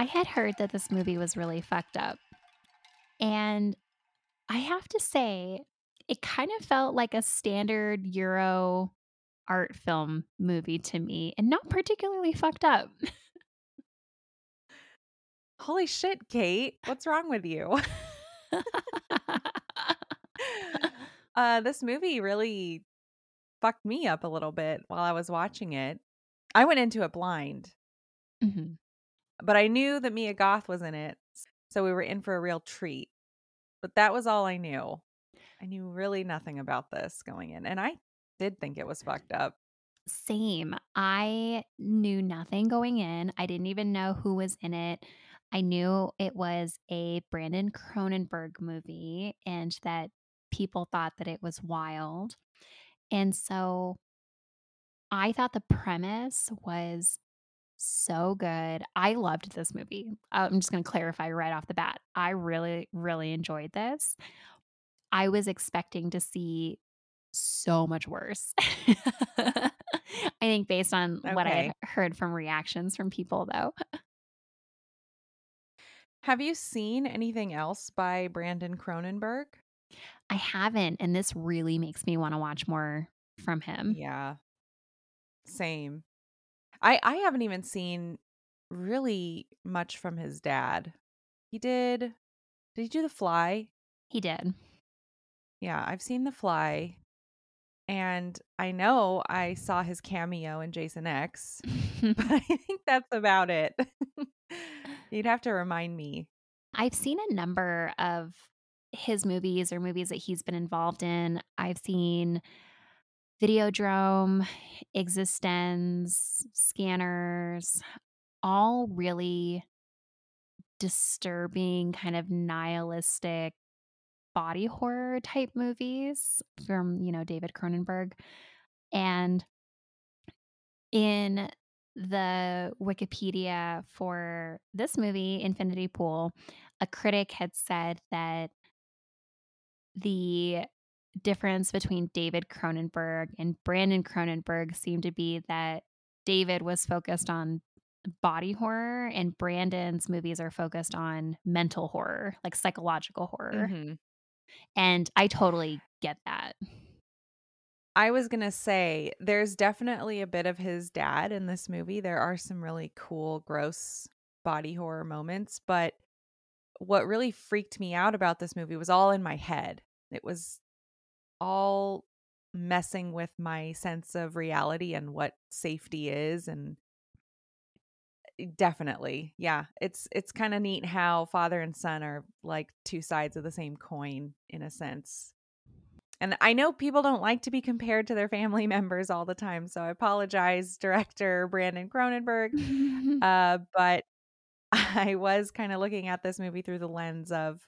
I had heard that this movie was really fucked up. And I have to say, it kind of felt like a standard Euro art film movie to me and not particularly fucked up. Holy shit, Kate. What's wrong with you? uh, this movie really fucked me up a little bit while I was watching it. I went into it blind, Mhm. But I knew that Mia Goth was in it. So we were in for a real treat. But that was all I knew. I knew really nothing about this going in. And I did think it was fucked up. Same. I knew nothing going in. I didn't even know who was in it. I knew it was a Brandon Cronenberg movie and that people thought that it was wild. And so I thought the premise was so good. I loved this movie. Uh, I'm just going to clarify right off the bat. I really, really enjoyed this. I was expecting to see so much worse. I think based on what I heard from reactions from people, though. Have you seen anything else by Brandon Cronenberg? I haven't, and this really makes me want to watch more from him. Yeah. Same. I I haven't even seen really much from his dad. He did Did he do The Fly? He did. Yeah, I've seen The Fly. And I know I saw his cameo in Jason X, but I think that's about it. You'd have to remind me. I've seen a number of his movies or movies that he's been involved in. I've seen Videodrome, eXistenZ, Scanners, all really disturbing, kind of nihilistic body horror type movies from, you know, David Cronenberg. And in the Wikipedia for this movie, Infinity Pool, a critic had said that the difference between David Cronenberg and Brandon Cronenberg seemed to be that David was focused on body horror and Brandon's movies are focused on mental horror, like psychological horror. Mhm. And I totally get that. I was going to say there's definitely a bit of his dad in this movie. There are some really cool, gross body horror moments, but what really freaked me out about this movie was all in my head. It was all messing with my sense of reality and what safety is and eh, definitely. Yeah, it's it's kind of neat how father and son are like two sides of the same coin in a sense. And I know people don't like to be compared to their family members all the time, so I apologize, director Brandon Cronenberg. Uh, but I was kind of looking at this movie through the lens of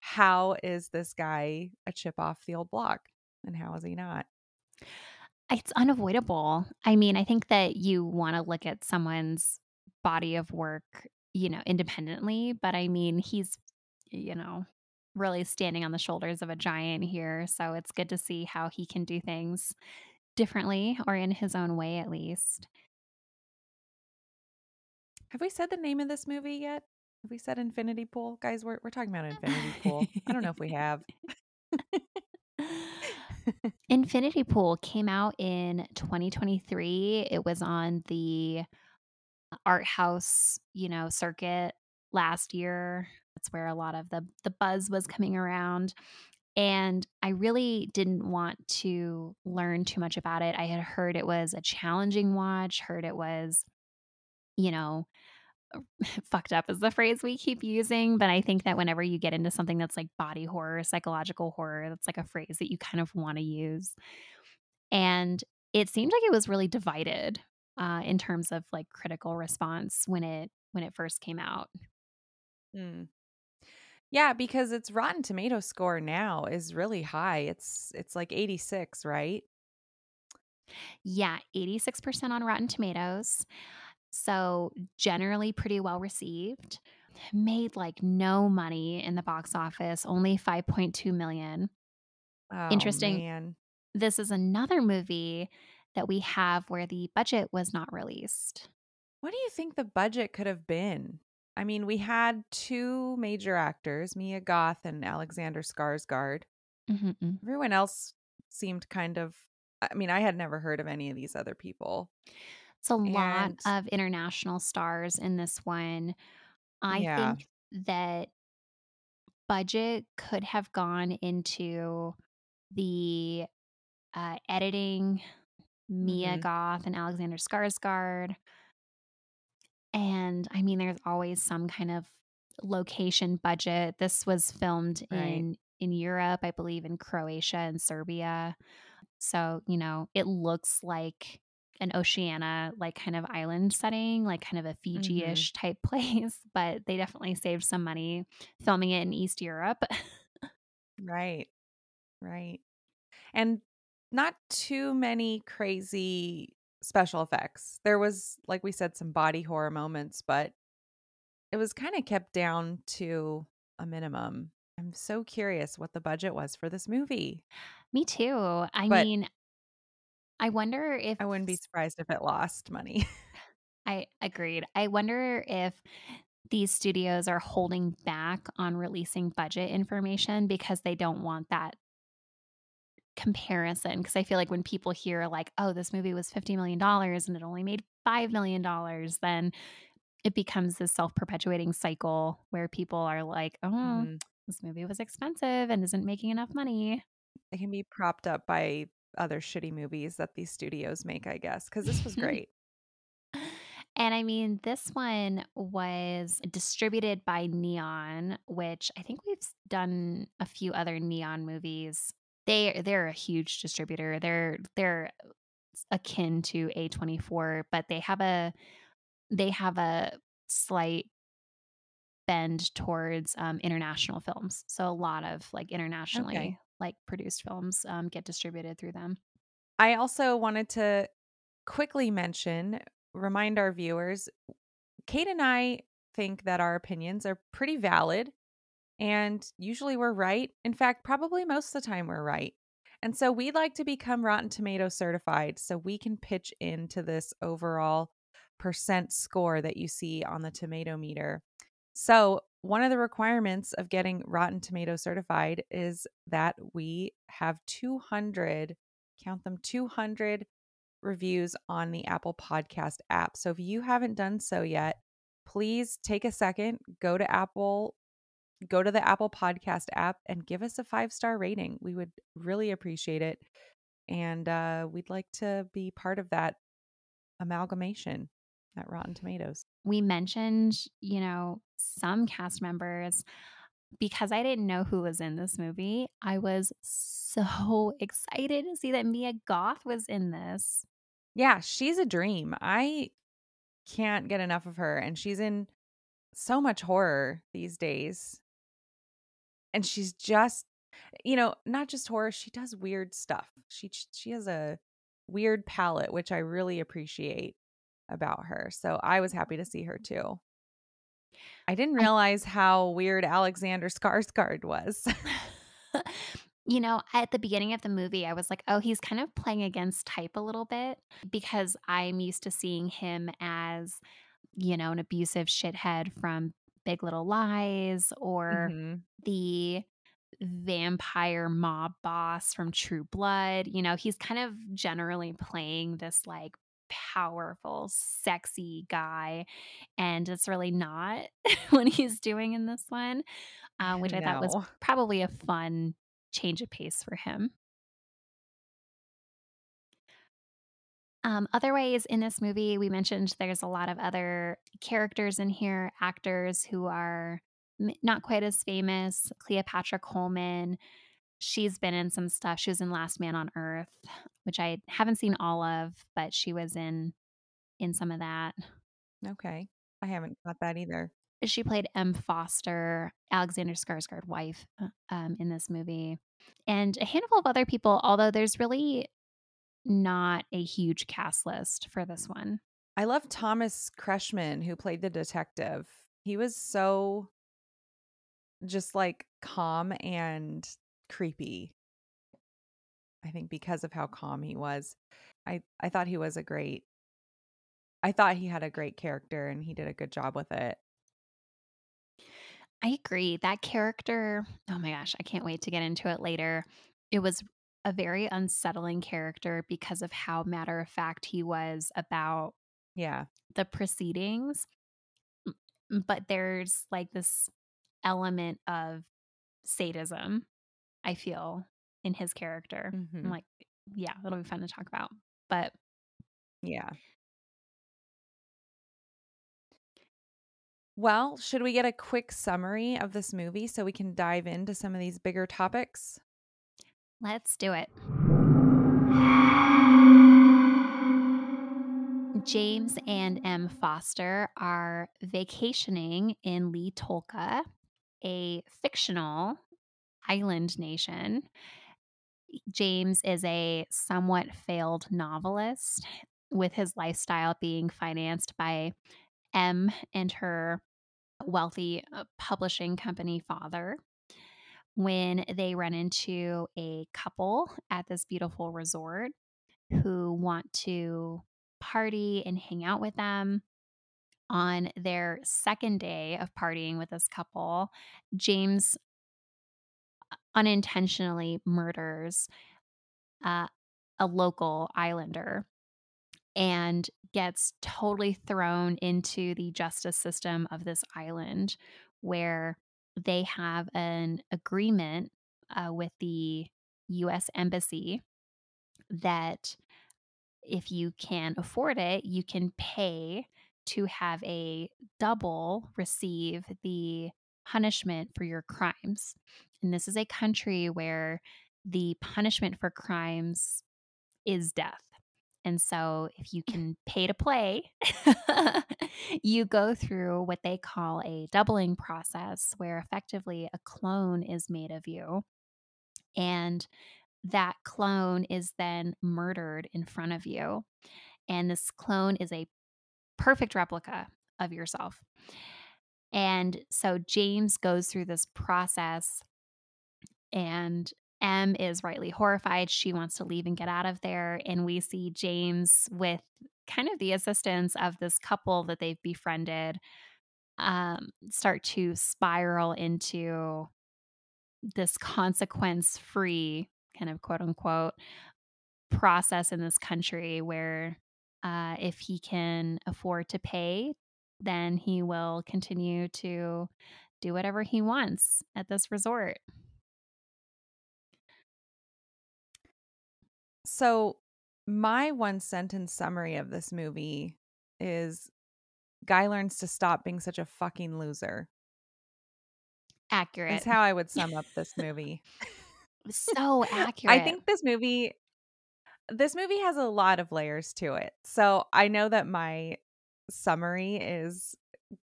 how is this guy a chip off the old block, and how is he not? It's unavoidable. I mean, I think that you want to look at someone's body of work, you know, independently, but I mean, he's, you know, really standing on the shoulders of a giant here. So it's good to see how he can do things differently or in his own way, at least. Have we said the name of this movie yet? Have we said Infinity Pool, guys? We're we're talking about Infinity Pool. I don't know if we have. Infinity Pool came out in 2023. It was on the uh, art house, you know, circuit last year. That's where a lot of the the buzz was coming around. And I really didn't want to learn too much about it. I had heard it was a challenging watch, heard it was, you know, fucked up is the phrase we keep using. But I think that whenever you get into something that's like body horror, psychological horror, that's like a phrase that you kind of want to use. And it seemed like it was really divided, uh, in terms of, like, critical response when it when it first came out. Mm. Yeah, because its Rotten Tomato score now is really high. It's it's like 86, right? Yeah, 86% on Rotten Tomatoes, so generally pretty well received. Made, like, no money in the box office, only 5.2 million. Oh, Interesting, man. this is another movie that we have where the budget was not released. What do you think the budget could have been? I mean, we had 2 major actors, Mia Goth and Alexander Skarsgård. Mhm, mm. Everyone else seemed kind of I mean, I had never heard of any of these other people. It's a lot of international stars in this one. I Yeah. think that budget could have gone into the, uh, editing, Mia Mhm. Goth and Alexander Skarsgård. And, I mean, there's always some kind of location budget. This was filmed Right. in in Europe, I believe in Croatia and Serbia. So, you know, it looks like an Oceania, like, kind of island setting, like, kind of a Mhm. Fiji-ish type place, but they definitely saved some money filming it in East Europe. Right. Right. And not too many crazy special effects. There was, like we said, some body horror moments, but it was kinda kept down to a minimum. I'm so curious what the budget was for this movie. Me too. I But mean I wonder if I wouldn't be surprised if it lost money. I agreed. I wonder if these studios are holding back on releasing budget information because they don't want that comparison because I feel like when people hear like, "Oh, this movie was $50,000,000 and it only made $5,000,000," then it becomes this self-perpetuating cycle where people are like, "Oh, Mhm. this movie was expensive and isn't making enough money." It can be propped up by other shitty movies that these studios make, I guess, because this was great. And I mean, this one was distributed by Neon, which I think we've done a few other Neon movies. They they're a huge distributor. They're they're akin to A24, but they have a they have a slight bend towards, um, international films. So a lot of, like, Okay. Like, produced films, um, get distributed through them. I also wanted to quickly mention remind our viewers, Kate and I think that our opinions are pretty valid, and usually we're right. In fact, probably most of the time we're right. And so we'd like to become Rotten Tomato certified so we can pitch into this overall percent score that you see on the tomato meter. So, one of the requirements of getting Rotten Tomato certified is that we have 200 count them, 200 reviews on the Apple Podcast app. So if you haven't done so yet, please take a second, go to Apple go to the Apple Podcast app and give us a five-star rating. We would really appreciate it, and, uh, we'd like to be part of that amalgamation at Rotten Tomatoes. We mentioned, you know, some cast members. Because I didn't know who was in this movie, I was so excited to see that Mia Goth was in this. Yeah, she's a dream. I can't get enough of her, and she's in so much horror these days. And she's just you know, not just horror, she does weird stuff. She she has a weird palette, which I really appreciate about her, so I was happy to see her too. I didn't realize how weird Alexander Skarsgård was. You know, at the beginning of the movie, I was like, "Oh, he's kind of playing against type a little bit," because I'm used to seeing him as, you know, an abusive shithead from Big Little Lies or Mhm. the vampire mob boss from True Blood, you know, he's kind of generally playing this, like, powerful, sexy guy, and it's really not what he's doing in this one, uh, which I thought was probably a fun change of pace for him. Um, other ways in this movie, we mentioned there's a lot of other characters in here, actors who are m not quite as famous, Cleopatra Coleman. She's been in some stuff. She was in Last Man on Earth, which I haven't seen all of, but she was in in some of that. Okay. I haven't got that either. She played Em. Foster, Alexander Skarsgård wife, uh, um, in this movie, and a handful of other people, although there's really not a huge cast list for this one. I love Thomas Kretschmann, who played the detective. He was so just, like, calm and creepy. I think because of how calm he was. I I thought he was a great I thought he had a great character, and he did a good job with it. I agree. That character oh my gosh, I can't wait to get into it later. It was a very unsettling character because of how matter of fact he was about Yeah. the proceedings. But there's, like, this element of sadism, I feel, in his character. I'm Mhm. like yeah, it'll be fun to talk about, but Yeah. Well, should we get a quick summary of this movie so we can dive into some of these bigger topics? Let's do it. James and Em. Foster are vacationing in Li Tolqa, a fictional island nation. James is a somewhat failed novelist, with his lifestyle being financed by Em and her wealthy, uh, publishing company father. When they run into a couple at this beautiful resort who want to party and hang out with them. On their 2nd day of partying with this couple, James unintentionally murders, uh, a local islander and gets totally thrown into the justice system of this island, where they have an agreement, uh, with the US Embassy that if you can afford it, you can pay to have a double receive the punishment for your crimes. And this is a country where the punishment for crimes is death. And so if you mm. can pay to play, you go through what they call a doubling process where effectively a clone is made of you, and that clone is then murdered in front of you. And this clone is a perfect replica of yourself. And so James goes through this process and Em is rightly horrified, she wants to leave and get out of there, and we see James with kind of the assistance of this couple that they've befriended, um, start to spiral into this consequence-free, kind of, quote, unquote, "process" in this country where, uh, if he can afford to pay, then he will continue to do whatever he wants at this resort. So, my one-sentence summary of this movie is, "Guy learns to stop being such a fucking loser." Accurate. That's how I would sum up this movie. So accurate. I think this movie this movie has a lot of layers to it. So, I know that my summary is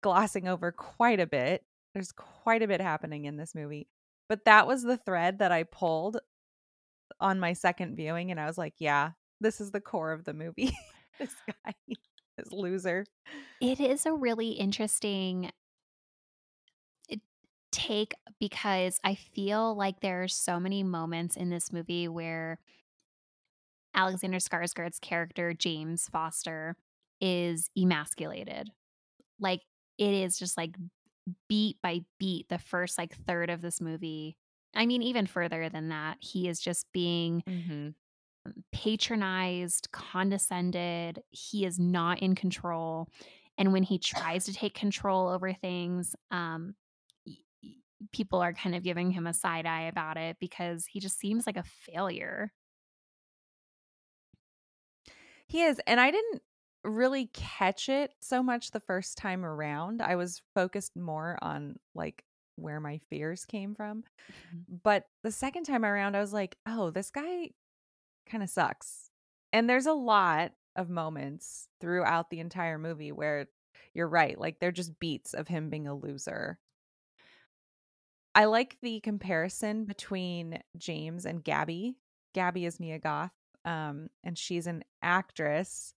glossing over quite a bit. There's quite a bit happening in this movie, but that was the thread that I pulled on my 2nd viewing, and I was like, "Yeah, this is the core of the movie. This guy, this loser." It is a really interesting take because I feel like there are so many moments in this movie where Alexander Skarsgård's character, James Foster, is emasculated. Like, it is just, like, beat by beat, the first, like, 3rd of this movie I mean, even further than that, he is just being Mhm. patronized, condescended, he is not in control, and when he tries to take control over things, um, people are kind of giving him a side eye about it because he just seems like a failure. He is, and I didn't really catch it so much the first time around. I was focused more on, like, where my fears came from. Mhm. But the second time around, I was like, "Oh, this guy kinda sucks." And there's a lot of moments throughout the entire movie where you're right, like, they're just beats of him being a loser. I like the comparison between James and Gabby. Gabby is Mia Goth, um, and she's an actress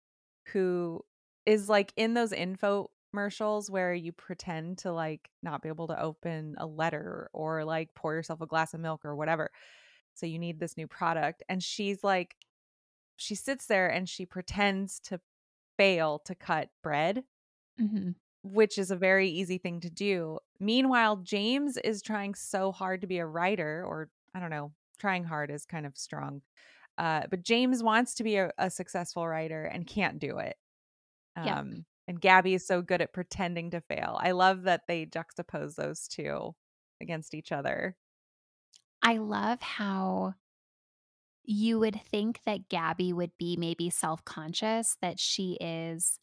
who is, like, in those infomercials where you pretend to, like, not be able to open a letter or, like, pour yourself a glass of milk or whatever. So you need this new product, and she's like she sits there and she pretends to fail to cut bread Mhm. which is a very easy thing to do. Meanwhile, James is trying so hard to be a writer, or I don't know, trying hard is kind of strong. Uh, but James wants to be a, a successful writer and can't do it. Um, and Gabby is so good at pretending to fail. I love that they juxtapose those two against each other. I love how you would think that Gabby would be maybe self-conscious that she is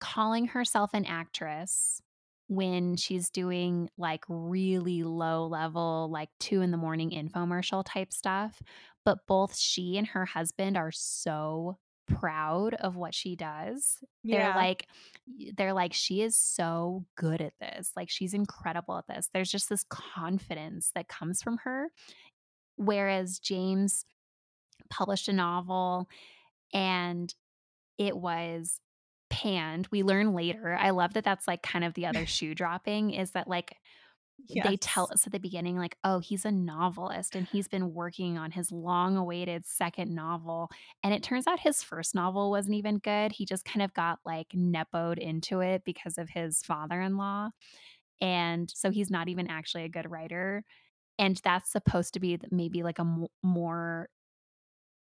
calling herself an actress when she's doing, like, really low level, like, 2 in the morning infomercial type stuff, but both she and her husband are so proud of what she does. They're like they're like, "She is so good at this, like, she's incredible at this." There's just this confidence that comes from her, whereas James published a novel and it was panned. We learn later I love that that's, like, kind of the other shoe dropping is that, like, they tell us at the beginning, like, "Oh, he's a novelist, and he's been working on his long-awaited 2nd novel," and it turns out his 1st novel wasn't even good, he just kind of got, like, nepoed into it because of his father-in-law, and so he's not even actually a good writer, and that's supposed to be maybe, like, a more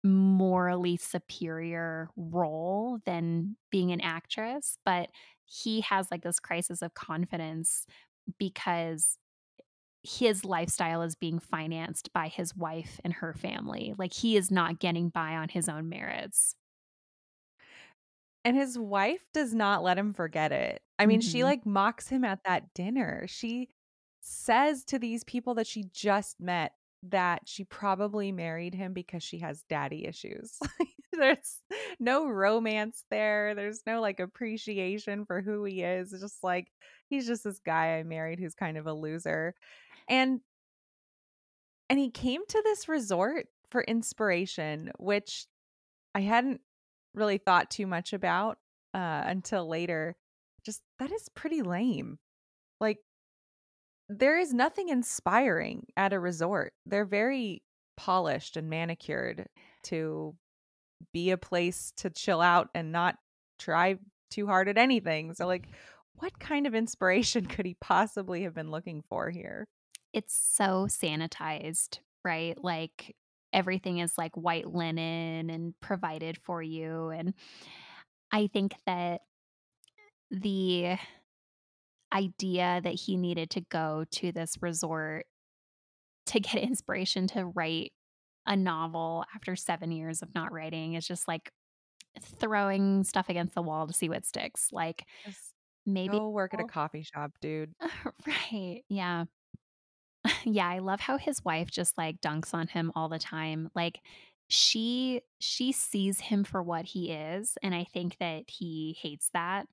morally superior role than being an actress, but he has, like, this crisis of confidence because his lifestyle is being financed by his wife and her family, like, he is not getting by on his own merits. And his wife does not let him forget it. I mean, she, Mhm. like, mocks him at that dinner. She says to these people that she just met that she probably married him because she has daddy issues. There's no romance there. There's no, like, appreciation for who he is. It's just like, he's just this guy I married who's kind of a loser. And and he came to this resort for inspiration, which I hadn't really thought too much about, uh, until later. Just that is pretty lame. Like there is nothing inspiring at a resort. They're very polished and manicured to be a place to chill out and not try too hard at anything. So, like, what kind of inspiration could he possibly have been looking for here? It's so sanitized, right? Like, everything is, like, white linen and provided for you, and I think that the idea that he needed to go to this resort to get inspiration to write a novel after 7 years of not writing is just like throwing stuff against the wall to see what sticks. Like, Just maybe go work at a coffee shop, dude. Right, yeah. Yeah, I love how his wife just, like, dunks on him all the time. Like, she she sees him for what he is, and I think that he hates that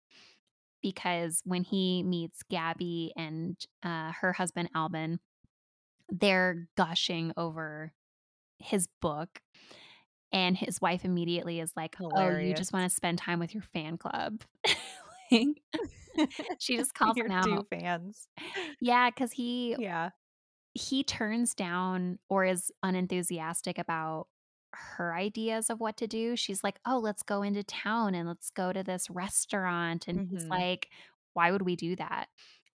because when he meets Gabby and, uh, her husband, Alban, they're gushing over his book, and his wife immediately is like, "Oh, you just wanna spend time with your fan club." She just calls Your him 2 out. fans. Yeah, 'cause he Yeah. He turns down or is unenthusiastic about her ideas of what to do. She's like, "Oh, let's go into town and let's go to this restaurant," and he's Mhm. like, "Why would we do that?"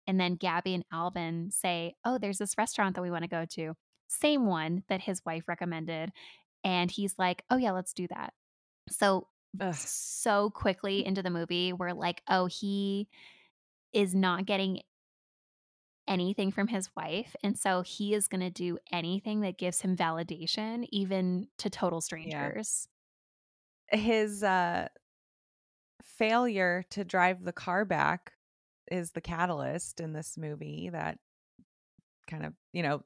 And then Gabby and Alban say, "Oh, there's this restaurant that we wanna go to." Same one that his wife recommended, and he's like, "Oh, yeah, let's do that." So, Ugh. so quickly into the movie, we're like, "Oh, he is not getting" anything from his wife, and so he is gonna do anything that gives him validation, even to total Yeah. strangers. His, uh failure to drive the car back is the catalyst in this movie that kind of, you know,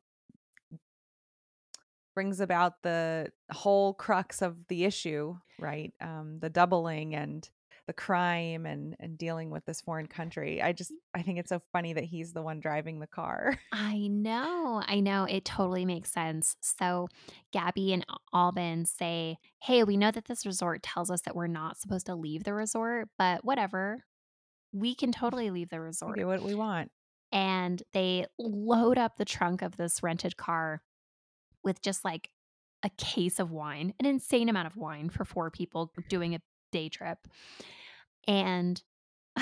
brings about the whole crux of the issue, right? Um, the doubling and the crime and and dealing with this foreign country. I just I think it's so funny that he's the one driving the car. I know. I know. It totally makes sense. So, Gabby and Al- Alban say, Hey, we know that this resort tells us that we're not supposed to leave the resort, but whatever. We can totally leave the We resort. do what we want. And they load up the trunk of this rented car with just like a case of wine, an insane amount of wine for four people doing a day trip. And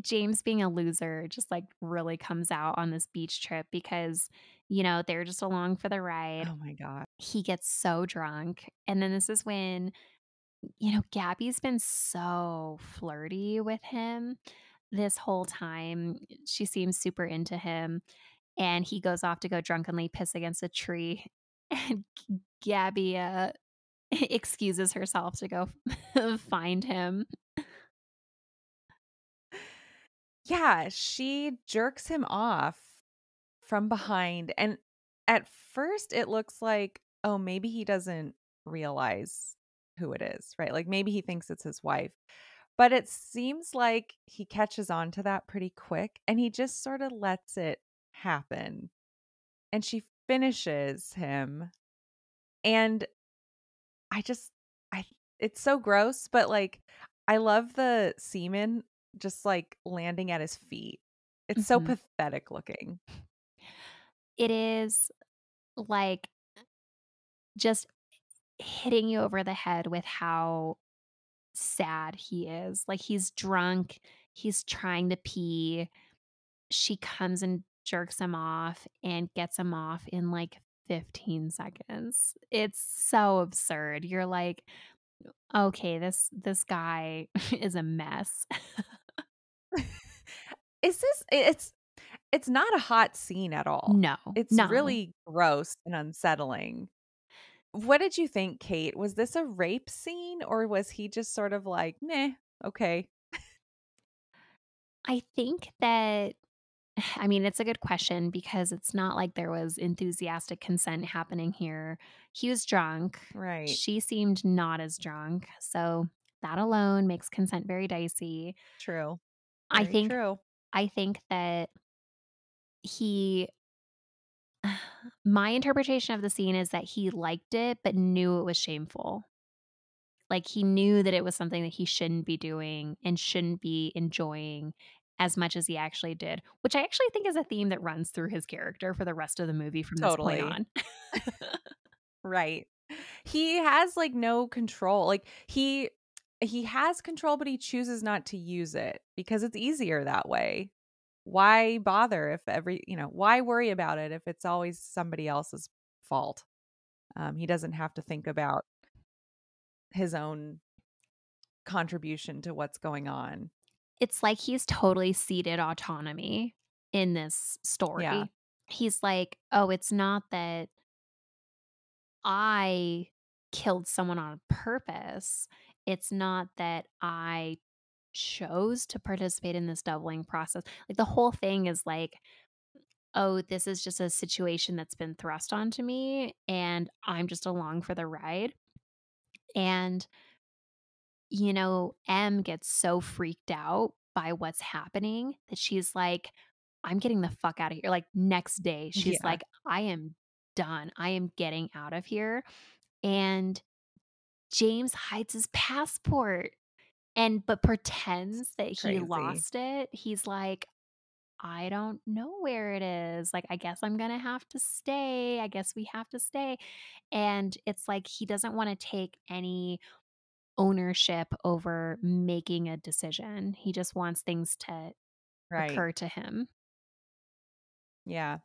James being a loser just like really comes out on this beach trip because, you know, they're just along for the ride. Oh my god. He gets so drunk. And then this is when, you know, Gabby's been so flirty with him this whole time. She seems super into him. And he goes off to go drunkenly piss against a tree. And Gabby uh, excuses herself to go find him. Yeah, she jerks him off from behind and at first it looks like oh maybe he doesn't realize who it is, right? Like maybe he thinks it's his wife. But it seems like he catches on to that pretty quick and he just sort of lets it happen. And she finishes him and I just I it's so gross, but like I love the semen just like landing at his feet. It's so Mhm. pathetic looking. It is like just hitting you over the head with how sad he is. Like he's drunk, he's trying to pee. She comes and jerks him off and gets him off in like 15 seconds. It's so absurd. You're like, okay, this this guy is a mess. Is this it's it's not a hot scene at all. no, It's no. really gross and unsettling. What did you think, Kate? Was this a rape scene or was he just sort of like, "Meh, okay." I think that I mean, it's a good question because it's not like there was enthusiastic consent happening here. He was drunk. Right. She seemed not as drunk. So that alone makes consent very dicey. True. I think true. I think that he my interpretation of the scene is that he liked it but knew it was shameful. Like he knew that it was something that he shouldn't be doing and shouldn't be enjoying as much as he actually did, which I actually think is a theme that runs through his character for the rest of the movie from this point on. Right. He has, like, no control, like, he he has control, but he chooses not to use it because it's easier that way. Why bother if every you know, why worry about it if it's always somebody else's fault? Um, he doesn't have to think about his own contribution to what's going on. It's like he's totally ceded autonomy in this Yeah, story. He's like, "Oh, it's not that I killed someone on purpose. It's not that I chose to participate in this doubling process." Like the whole thing is like, "Oh, this is just a situation that's been thrust onto me and I'm just along for the ride." And you know, Em gets so freaked out by what's happening that she's like, I'm getting the fuck out of here. Like, next day, she's yeah, like, I am done. I am getting out of here. And James hides his passport and but pretends that he lost it. He's like, I don't know where it is. Like, I guess I'm going to have to stay. I guess we have to stay. And it's like he doesn't want to take any ownership over making a decision. He just wants things to Right, occur to him. yeah.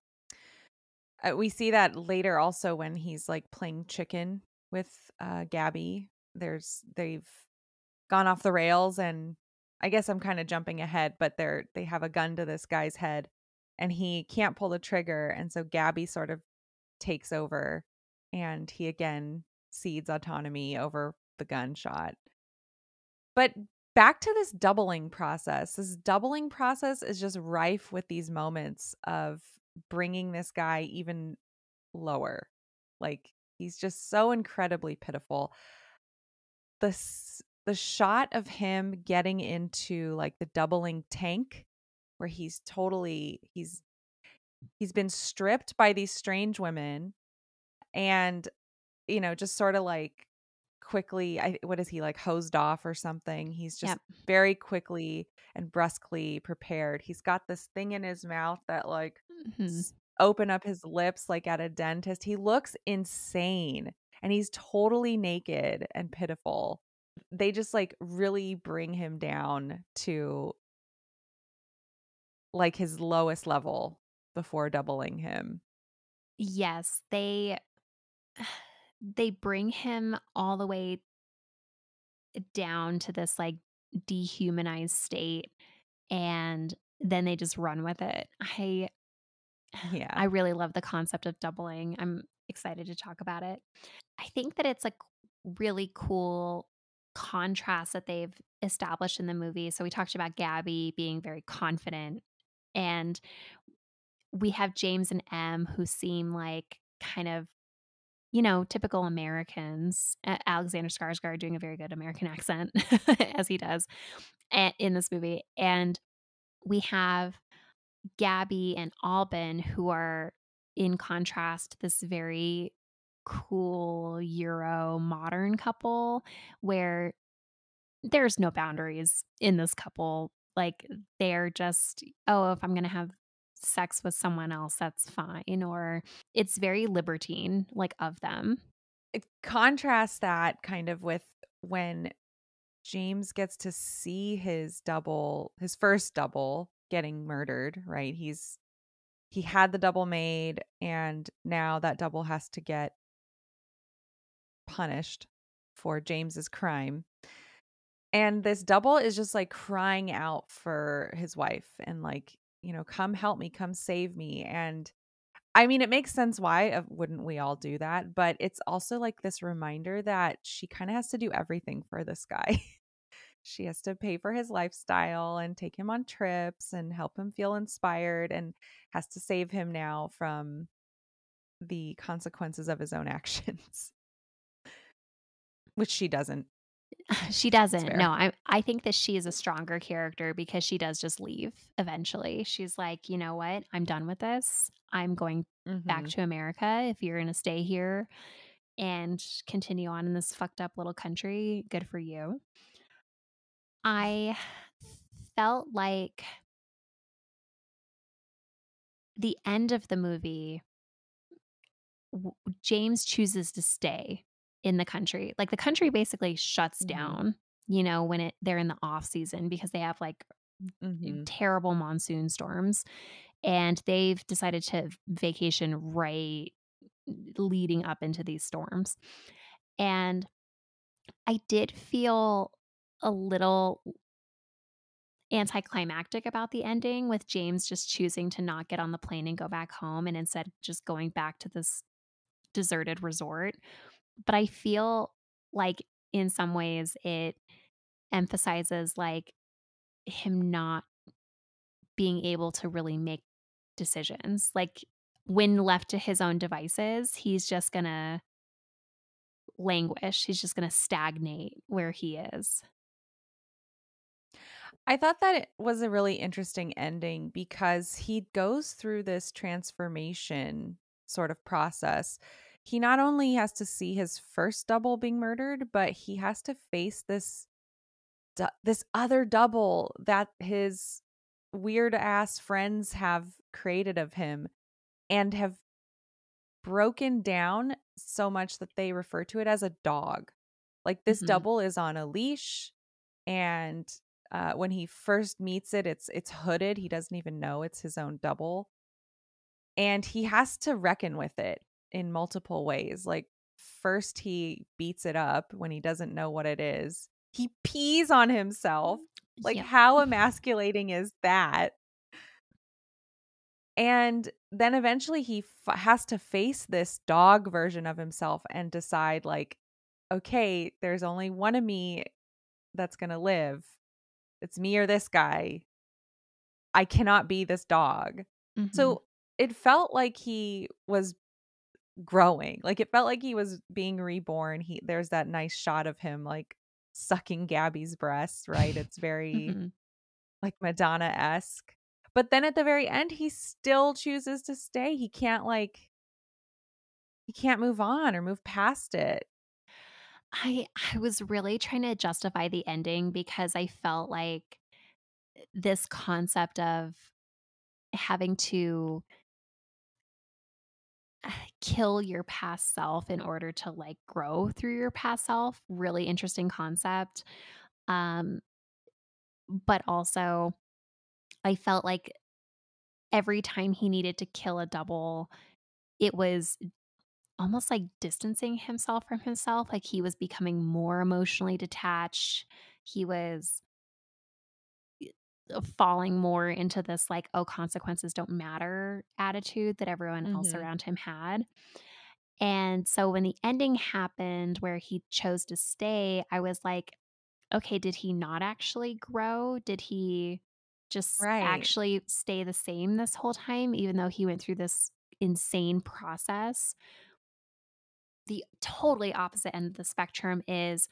Uh, we see that later also when he's, like, playing chicken with, uh, Gabby. There's they've gone off the rails and I guess I'm kinda jumping ahead, but they're they have a gun to this guy's head and he can't pull the trigger, and so Gabby sort of takes over and he again cedes autonomy over the gunshot. But back to this doubling process. This doubling process is just rife with these moments of bringing this guy even lower. Like he's just so incredibly pitiful. The the shot of him getting into like the doubling tank where he's totally he's he's been stripped by these strange women and you know just sort of like quickly I what is he like hosed off or something? He's just Yep. very quickly and brusquely prepared. He's got this thing in his mouth that like Mhm. s- open up his lips like at a dentist. He looks insane and he's totally naked and pitiful. They just like really bring him down to like his lowest level before doubling him. Yes, they they bring him all the way down to this, like, dehumanized state, and then they just run with it. I yeah I really love the concept of doubling. I'm excited to talk about it. I think that it's a really cool contrast that they've established in the movie. So we talked about Gabby being very confident and we have James and Em who seem like kind of you know, typical Americans. Alexander Skarsgård doing a very good American accent as he does a- in this movie. And we have Gabby and Alban, who are in contrast, this very cool Euro modern couple where there's no boundaries in this couple. Like they're just, oh, if I'm going to have sex with someone else, that's fine. Or it's very libertine, like of them. Eh, it contrasts that kind of with when James gets to see his double, his first double getting murdered, right? He's he had the double made and now that double has to get punished for James's crime. And this double is just like crying out for his wife and like, you know, come help me, come save me and I mean, it makes sense why uh, wouldn't we all do that, but it's also like this reminder that she kind of has to do everything for this guy. she has to pay for his lifestyle and take him on trips and help him feel inspired and has to save him now from the consequences of his own actions. Which she doesn't. She doesn't. No, I I think that she is a stronger character because she does just leave eventually. She's like, "You know what? I'm done with this. I'm going back Mhm. to America. If you're going to stay here and continue on in this fucked up little country, good for you." I felt like the end of the movie James chooses to stay in the country. Like the country basically shuts Mhm. down, you know, when it they're in the off season because they have like Mhm. terrible monsoon storms and they've decided to vacation right leading up into these storms. And I did feel a little anticlimactic about the ending with James just choosing to not get on the plane and go back home and instead just going back to this deserted resort. But I feel like in some ways it emphasizes like him not being able to really make decisions. Like when left to his own devices, he's just going to languish. He's just going to stagnate where he is. I thought that it was a really interesting ending because he goes through this transformation sort of process. He not only has to see his first double being murdered, but he has to face this this other double that his weird ass friends have created of him and have broken down so much that they refer to it as a dog. Like this Mhm. double is on a leash and uh, when he first meets it it's it's hooded he doesn't even know it's his own double and he has to reckon with it in multiple ways like first he beats it up when he doesn't know what it is he pees on himself like Yep. how emasculating is that and then eventually he f- has to face this dog version of himself and decide like okay there's only one of me that's going to live it's me or this guy i cannot be this dog Mhm. so it felt like he was growing. Like, it felt like he was being reborn. He there's that nice shot of him, like, sucking Gabi's breasts, right? It's very, Mhm. like, Madonna-esque. But then at the very end, he still chooses to stay. He can't, like he can't move on or move past it. I I was really trying to justify the ending because I felt like this concept of having to kill your past self in order to, like, grow through your past self, really interesting concept. Um, but also, I felt like every time he needed to kill a double, it was almost like distancing himself from himself, like he was becoming more emotionally detached. He was falling more into this like, "Oh, consequences don't matter" attitude that everyone else Mhm. around him had. And so when the ending happened where he chose to stay, I was like, "Okay, did he not actually grow? Did he just Right. actually stay the same this whole time even though he went through this insane process?" The totally opposite end of the spectrum is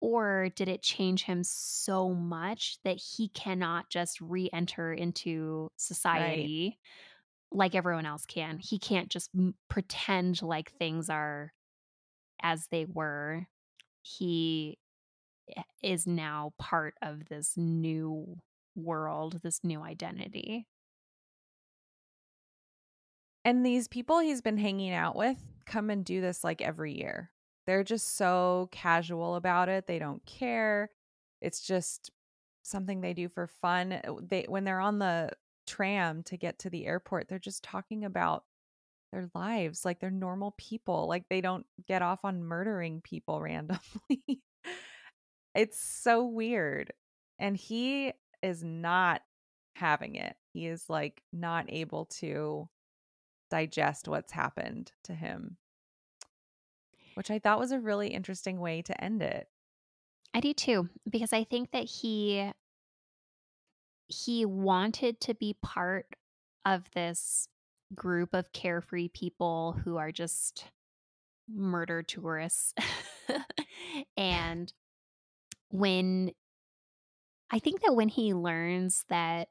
or did it change him so much that he cannot just re-enter into Right. society like everyone else can? He can't just m pretend like things are as they were. He is now part of this new world, this new identity. And these people he's been hanging out with come and do this, like, every year. They're just so casual about it, they don't care. It's just something they do for fun. Uh, they when they're on the tram to get to the airport, they're just talking about their lives like they're normal people, like, they don't get off on murdering people randomly. It's so weird, and he is not having it. He is, like, not able to digest what's happened to him, which I thought was a really interesting way to end it. I do too, because I think that he he wanted to be part of this group of carefree people who are just murder tourists. and when I think that when he learns that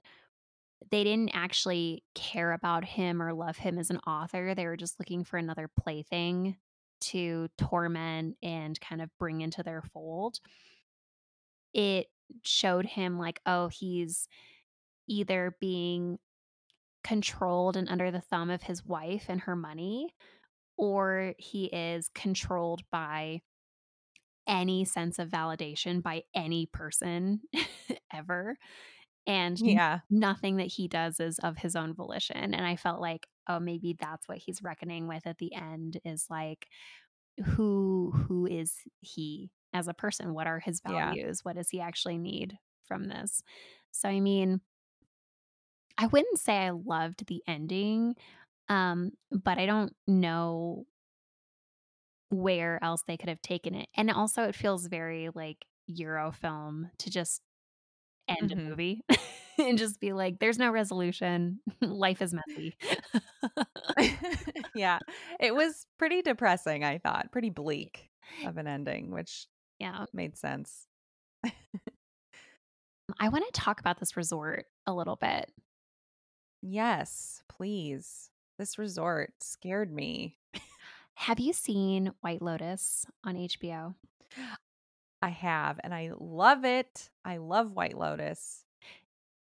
they didn't actually care about him or love him as an author, they were just looking for another plaything to torment and kind of bring into their fold. It showed him like, oh, he's either being controlled and under the thumb of his wife and her money, or he is controlled by any sense of validation by any person ever. And Yeah, nothing that he does is of his own volition, and I felt like, oh, maybe that's what he's reckoning with at the end is, like, who who is he as a person? What are his yeah, values? What does he actually need from this? So, I mean, I wouldn't say I loved the ending, um, but I don't know where else they could have taken it, and also it feels very, like, Eurofilm to just end a mhm. movie and just be like, "There's no resolution. Life is messy." Yeah, it was pretty depressing, I thought, pretty bleak of an ending, which Yeah. made sense. Um, I wanna talk about this resort a little bit. Yes, please. This resort scared me. Have you seen White Lotus on HBO? I have, and I love it. I love White Lotus.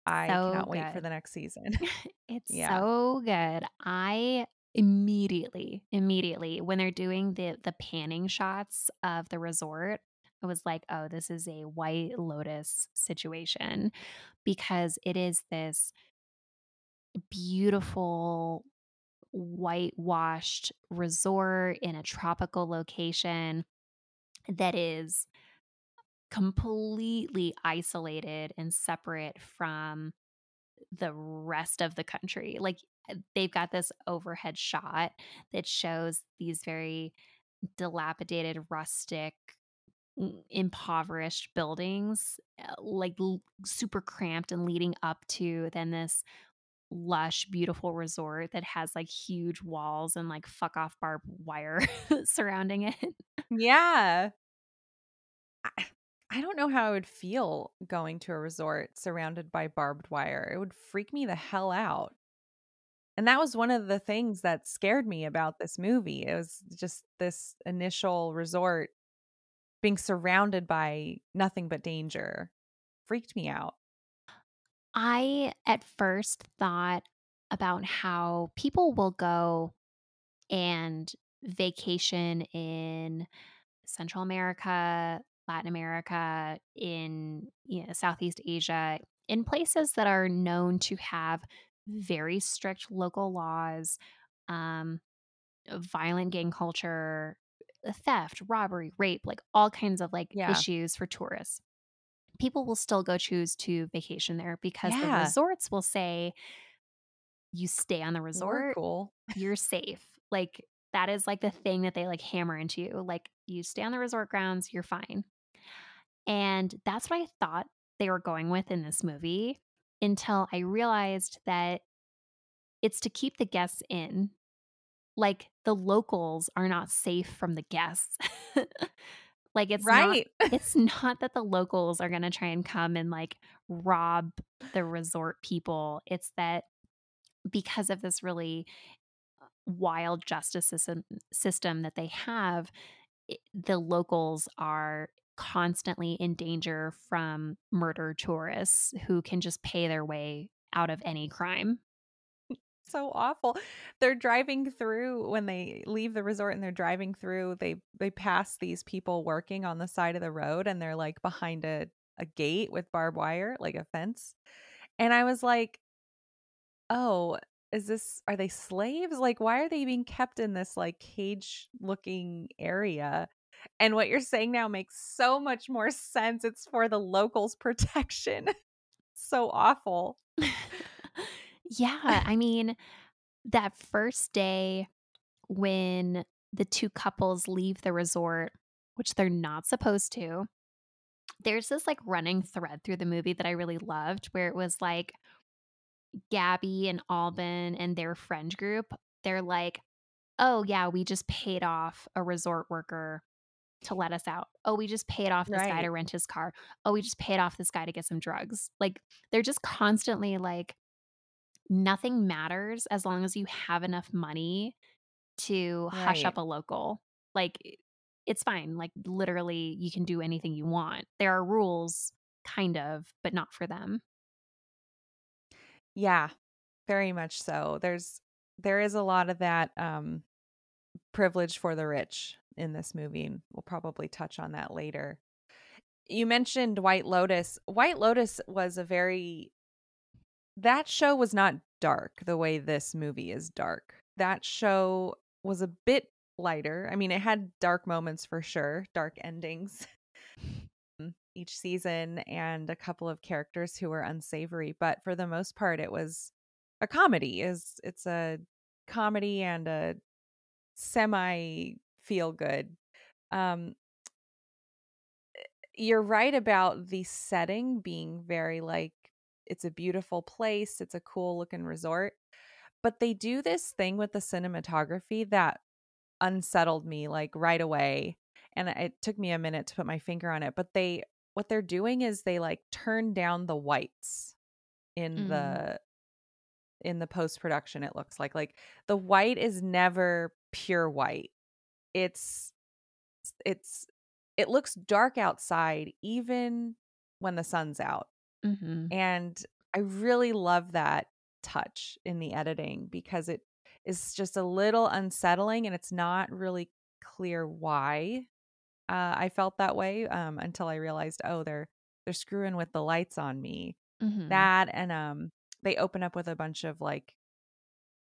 I So cannot wait for the next season. It's Yeah. so good. I immediately, immediately, when they're doing the the panning shots of the resort, I was like, "Oh, this is a White Lotus situation," because it is this beautiful whitewashed resort in a tropical location that is completely isolated and separate from the rest of the country. Like, uh, they've got this overhead shot that shows these very dilapidated, rustic, mm, impoverished buildings, uh, like, super cramped and leading up to then this lush, beautiful resort that has, like, huge walls and, like, fuck off barbed wire surrounding it. Yeah. I don't know how I would feel going to a resort surrounded by barbed wire. It would freak me the hell out. And that was one of the things that scared me about this movie. It was just this initial resort being surrounded by nothing but danger freaked me out. I, at first, thought about how people will go and vacation in Central America, Latin America, in, you know, Southeast Asia, in places that are known to have very strict local laws, um, violent gang culture, uh, theft, robbery, rape, like, all kinds of, like, Yeah. issues for tourists. People will still go choose to vacation there because the resorts will say you stay on the resort, cool. you're safe. Like, that is, like, the thing that they, like, hammer into you. Like, you stay on the resort grounds, you're fine. And that's what I thought they were going with in this movie until I realized that it's to keep the guests in. Like, the locals are not safe from the guests. Like, it's not Right. it's not that the locals are gonna try and come and, like, rob the resort people. It's that because of this really, wild justice system system that they have, the locals are constantly in danger from murder tourists who can just pay their way out of any crime. So awful. They're driving through when they leave the resort and they're driving through, they they pass these people working on the side of the road and they're, like, behind a a gate with barbed wire, like a fence. And I was like "Oh, is this are they slaves? Like, why are they being kept in this, like, cage-looking area?" And what you're saying now makes so much more sense. It's for the locals' protection. So awful. Yeah, I mean, that first day when the 2 couples leave the resort, which they're not supposed to, there's this, like, running thread through the movie that I really loved where it was, like, Gabi and Alban and their friend group, they're like, "Oh, yeah, we just paid off a resort worker to let us out. Oh, we just paid off this guy to rent his car. Oh, we just paid off this guy to get some drugs." Like, they're just constantly like, nothing matters as long as you have enough money to hush up a local. Like, it's fine, like, literally, you can do anything you want. There are rules, kind of, but not for them. Yeah, very much so. There's there is a lot of that, um, privilege for the rich in this movie, we'll probably touch on that later. You mentioned White Lotus. White Lotus was a very that show was not dark the way this movie is dark. That show was a bit lighter. I mean, it had dark moments for sure, dark endings each season and a couple of characters who were unsavory, but for the most part, it was a comedy. Is it's a comedy and a semi feel good. Um you're right about the setting being very, like it's a beautiful place, it's a cool looking resort, but they do this thing with the cinematography that unsettled me, like, right away, and it took me a minute to put my finger on it, but they what they're doing is they, like, turn down the whites in Mm. the in the post-production, it looks like. Like, the white is never pure white. It's it's it looks dark outside even when the sun's out, Mhm. and I really love that touch in the editing because it is just a little unsettling, and it's not really clear why, uh, I felt that way, um, until I realized, "Oh, they're they're screwing with the lights on me." Mhm. That and, um, they open up with a bunch of, like,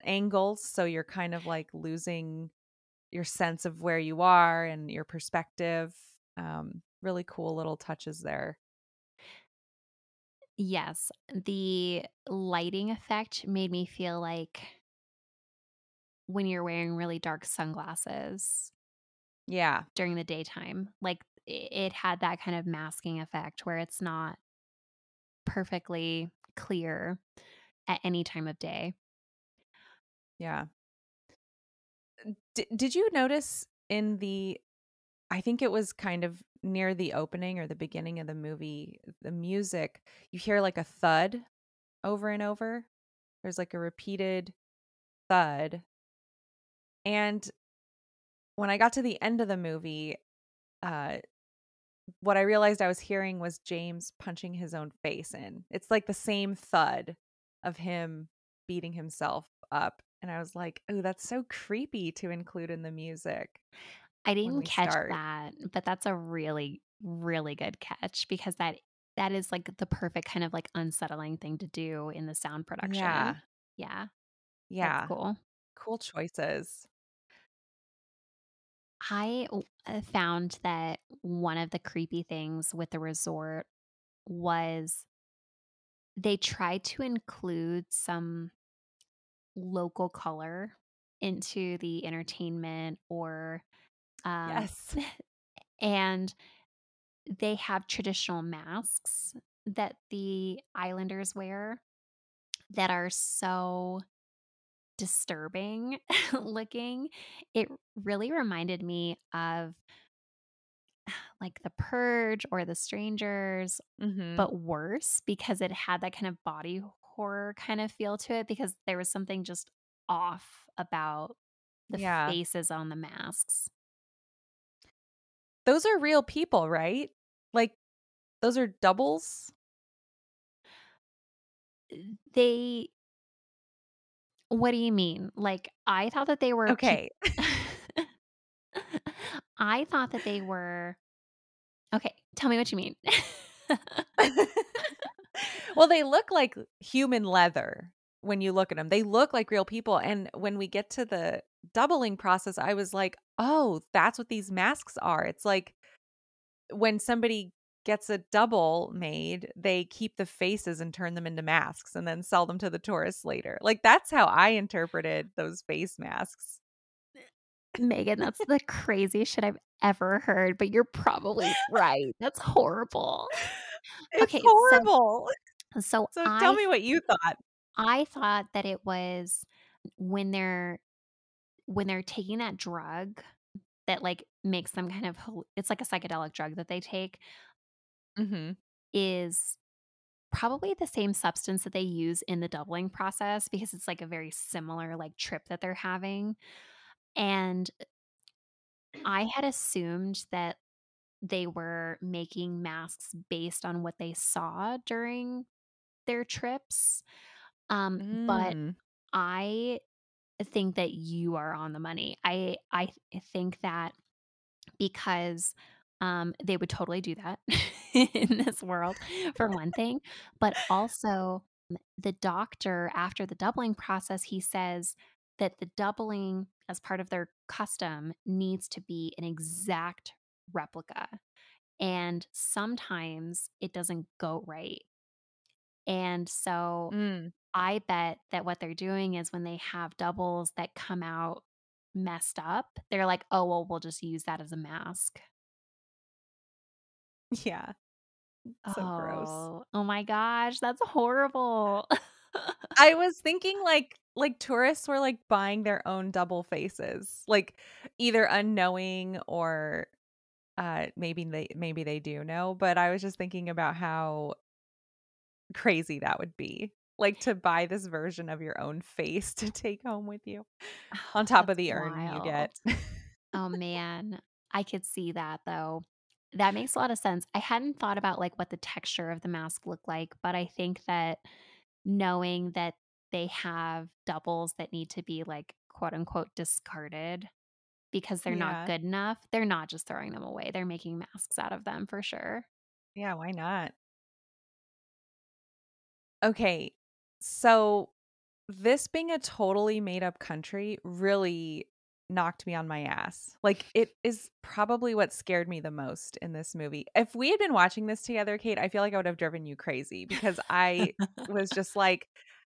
angles, so you're kind of, like, losing your sense of where you are and your perspective. Um, really cool little touches there. Yes, the lighting effect made me feel like when you're wearing really dark sunglasses Yeah. during the daytime, like, it had that kind of masking effect where it's not perfectly clear. at any time of day. Yeah. D- did you notice in the I think it was kind of near the opening or the beginning of the movie, the music, you hear like a thud over and over. There's like a repeated thud. And when I got to the end of the movie, uh what I realized I was hearing was James punching his own face in. It's like the same thud of him beating himself up. And I was like, "Oh, that's so creepy to include in the music I didn't catch start." that, but that's a really, really good catch because that that is like the perfect kind of like unsettling thing to do in the sound production. Yeah. Yeah, that's Yeah. cool. Cool choices. I w- uh, found that one of the creepy things with the resort was they tried to include some local color into the entertainment or um Yes. and they have traditional masks that the islanders wear that are so disturbing looking. It really reminded me of like The Purge or The Strangers, Mhm. but worse because it had that kind of body horror kind of feel to it because there was something just off about the Yeah. faces on the masks. Those are real people, right? Like, those are doubles? They what do you mean? Like, I thought that they were Okay. I thought that they were okay, tell me what you mean. Well, they look like human leather when you look at them. They look like real people, and when we get to the doubling process, I was like, "Oh, that's what these masks are." It's like when somebody gets a double made, they keep the faces and turn them into masks and then sell them to the tourists later. Like, that's how I interpreted those face masks. Eh, Megan, that's the craziest shit I've ever heard, but you're probably right. That's horrible. It's Okay, so horrible. so So tell I me what you thought. I thought that it was when they're when they're taking that drug that, like, makes them kind of it's like a psychedelic drug that they take, Mhm. is probably the same substance that they use in the doubling process because it's, like, a very similar, like, trip that they're having, and I had assumed that they were making masks based on what they saw during their trips, um, but Mm. I think that you are on the money. I I th think that because, um, they would totally do that in this world, for one thing, but also the doctor, after the doubling process, he says that the doubling as part of their custom needs to be an exact replica, and sometimes it doesn't go right, and so Mm. I bet that what they're doing is when they have doubles that come out messed up, they're like, "Oh, well, we'll just use that as a mask." Yeah. So gross. Oh, oh my gosh, that's horrible. I was thinking like like tourists were like buying their own double faces, like either unknowing or uh maybe they maybe they do know, but I was just thinking about how crazy that would be. Like to buy this version of your own face to take home with you Oh, on top of the urn you get. Oh, man. I could see that, though. That makes a lot of sense. I hadn't thought about, like, what the texture of the mask looked like, but I think that knowing that they have doubles that need to be, like, quote, unquote, "discarded" because they're not good enough, they're not just throwing them away, they're making masks out of them for sure. Yeah, why not? Okay. So this being a totally made up country really knocked me on my ass. Like it is probably what scared me the most in this movie. If we had been watching this together, Kate, I feel like I would have driven you crazy because I was just like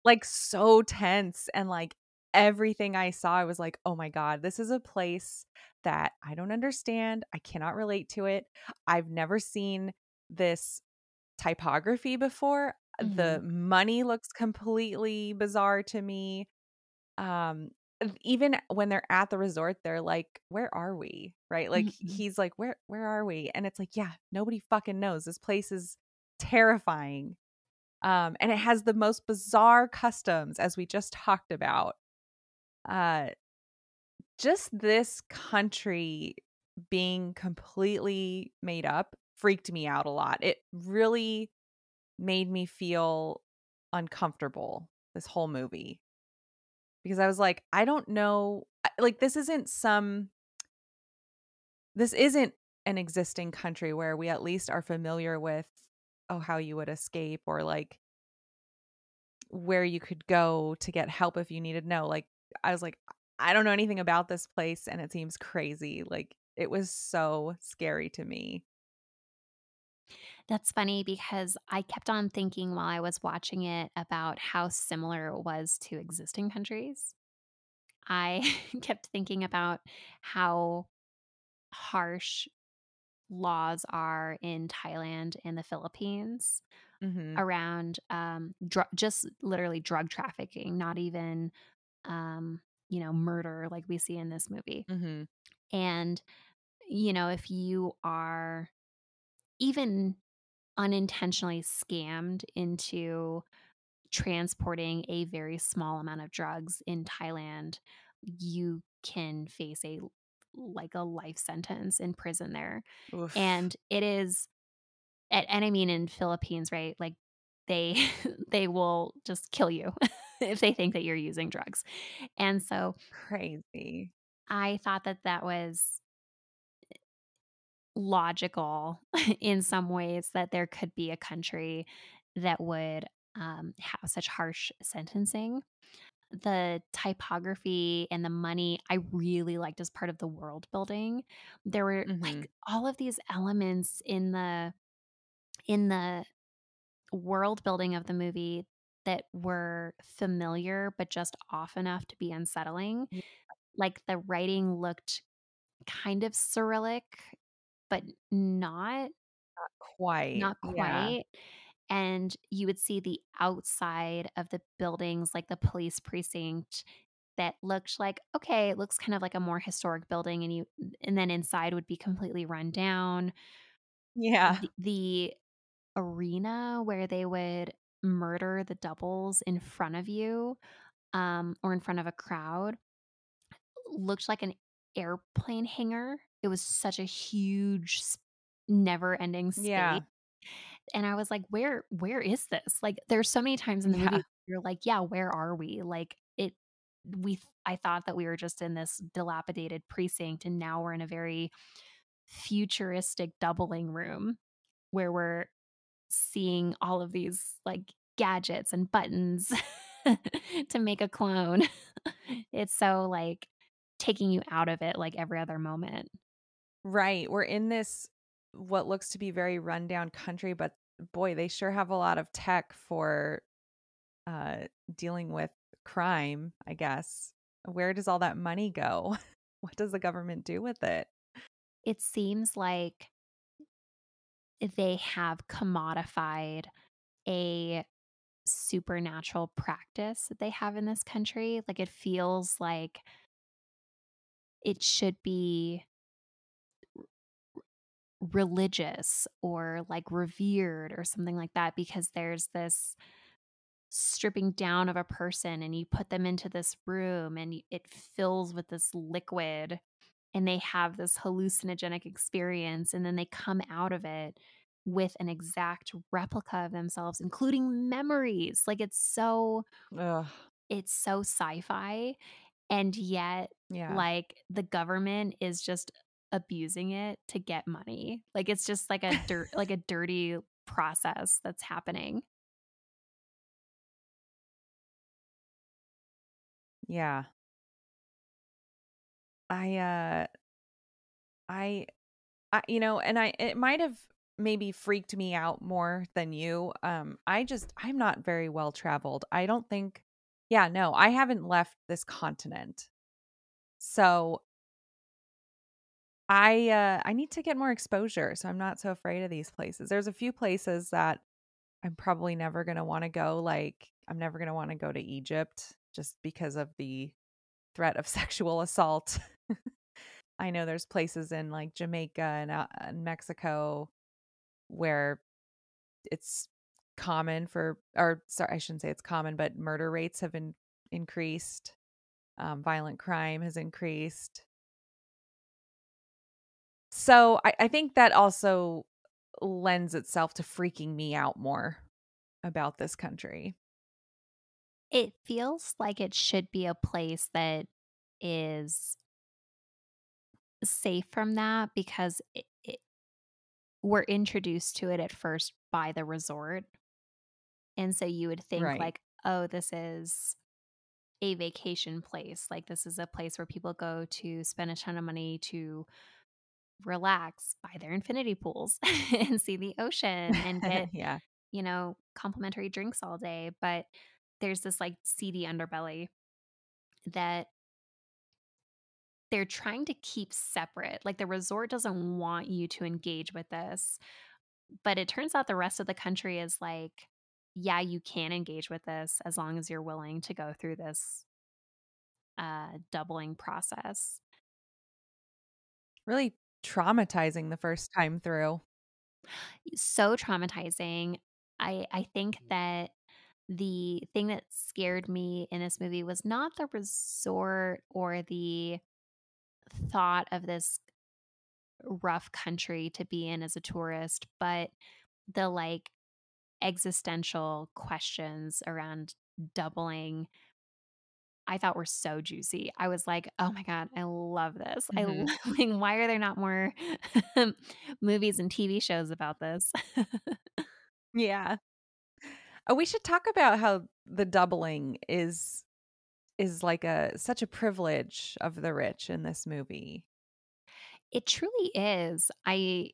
like so tense and like everything I saw I was like, "Oh my god, this is a place that I don't understand. I cannot relate to it. I've never seen this typography before. The Mhm. money looks completely bizarre to me. Um, even when they're at the resort, they're like, "Where are we?" Right? Like, Mhm. he's like, "Where where are we?" And it's like, "Yeah, nobody fucking knows. This place is terrifying." Um, and it has the most bizarre customs, as we just talked about. Uh, just this country being completely made up freaked me out a lot. It really made me feel uncomfortable, this whole movie. Because I was like, "I don't know" like, this isn't some this isn't an existing country where we at least are familiar with, oh, how you would escape or, like where you could go to get help if you needed no, like, I was like, "I don't know anything about this place, and it seems crazy." Like, it was so scary to me. That's funny because I kept on thinking while I was watching it about how similar it was to existing countries. I kept thinking about how harsh laws are in Thailand and the Philippines Mhm. around, um, dru just literally drug trafficking, not even, um, you know, murder like we see in this movie. Mhm. And, you know, if you are even unintentionally scammed into transporting a very small amount of drugs in Thailand, you can face a like, a life sentence in prison there. Oof. And it is and and I mean in Philippines, right, like, they they will just kill you if they think that you're using drugs. And so Crazy. I thought that that was logical in some ways that there could be a country that would, um, have such harsh sentencing. The typography and the money, I really liked as part of the world building. There were, Mhm. like, all of these elements in the in the world building of the movie that were familiar, but just off enough to be unsettling. Like, the writing looked kind of Cyrillic, but not Not quite, not yeah. quite. And you would see the outside of the buildings, like the police precinct that looked like, okay, it looks kind of like a more historic building and you and then inside would be completely run down. Yeah. The the arena where they would murder the doubles in front of you, um, or in front of a crowd looked like an airplane hangar. It was such a huge never-ending space. Yeah. And I was like, "Where where is this?" Like, there's so many times in the movie you're like, "Yeah, where are we?" Like, it we I thought that we were just in this dilapidated precinct, and now we're in a very futuristic doubling room where we're seeing all of these, like, gadgets and buttons to make a clone. It's so, like, taking you out of it, like, every other moment. Right, we're in this what looks to be very rundown country, but boy, they sure have a lot of tech for, uh, dealing with crime, I guess. Where does all that money go? What does the government do with it? It seems like they have commodified a supernatural practice that they have in this country, like, it feels like it should be religious or, like, revered or something like that because there's this stripping down of a person, and you put them into this room, and it fills with this liquid, and they have this hallucinogenic experience, and then they come out of it with an exact replica of themselves, including memories, like, it's so Ugh. it's so sci-fi, and yet, Yeah. like, the government is just abusing it to get money. Like, it's just like a dirt like a dirty process that's happening. Yeah. I, uh I I you know, and I it might have maybe freaked me out more than you, um, I just I'm not very well traveled. I don't think yeah, no, I haven't left this continent. So I, uh, I need to get more exposure so I'm not so afraid of these places. There's a few places that I'm probably never gonna wanna go, like, I'm never gonna wanna go to Egypt just because of the threat of sexual assault. I know there's places in, like, Jamaica and, uh, and Mexico where it's common for or sorry, I shouldn't say it's common, but murder rates have been increased, um, violent crime has increased. So, I I think that also lends itself to freaking me out more about this country. It feels like it should be a place that is safe from that because it it we're introduced to it at first by the resort, and so you would think Right. like, "Oh, this is a vacation place, like, this is a place where people go to spend a ton of money to relax, buy their infinity pools, and see the ocean, and get, Yeah. you know, complimentary drinks all day," but there's this, like, seedy underbelly that they're trying to keep separate, like, the resort doesn't want you to engage with this, but it turns out the rest of the country is like, "Yeah, you can engage with this as long as you're willing to go through this" uh, doubling process. Really traumatizing the first time through. So traumatizing. I I think mm. that the thing that scared me in this movie was not the resort or the thought of this rough country to be in as a tourist, but the, like, existential questions around doubling I thought were so juicy. I was like, "Oh my god, I love this. I lo Mhm. like, why are there not more movies and TV shows about this?" Yeah. Oh, we should talk about how the doubling is is like a such a privilege of the rich in this movie. It truly is. I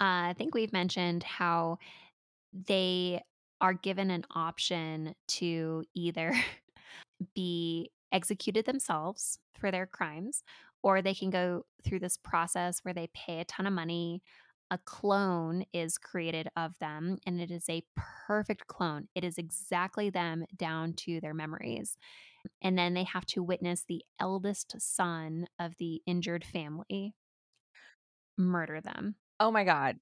uh, think we've mentioned how they are given an option to either be executed themselves for their crimes, or they can go through this process where they pay a ton of money. A clone is created of them, and it is a perfect clone. It is exactly them down to their memories. And then they have to witness the eldest son of the injured family murder them. Oh my god.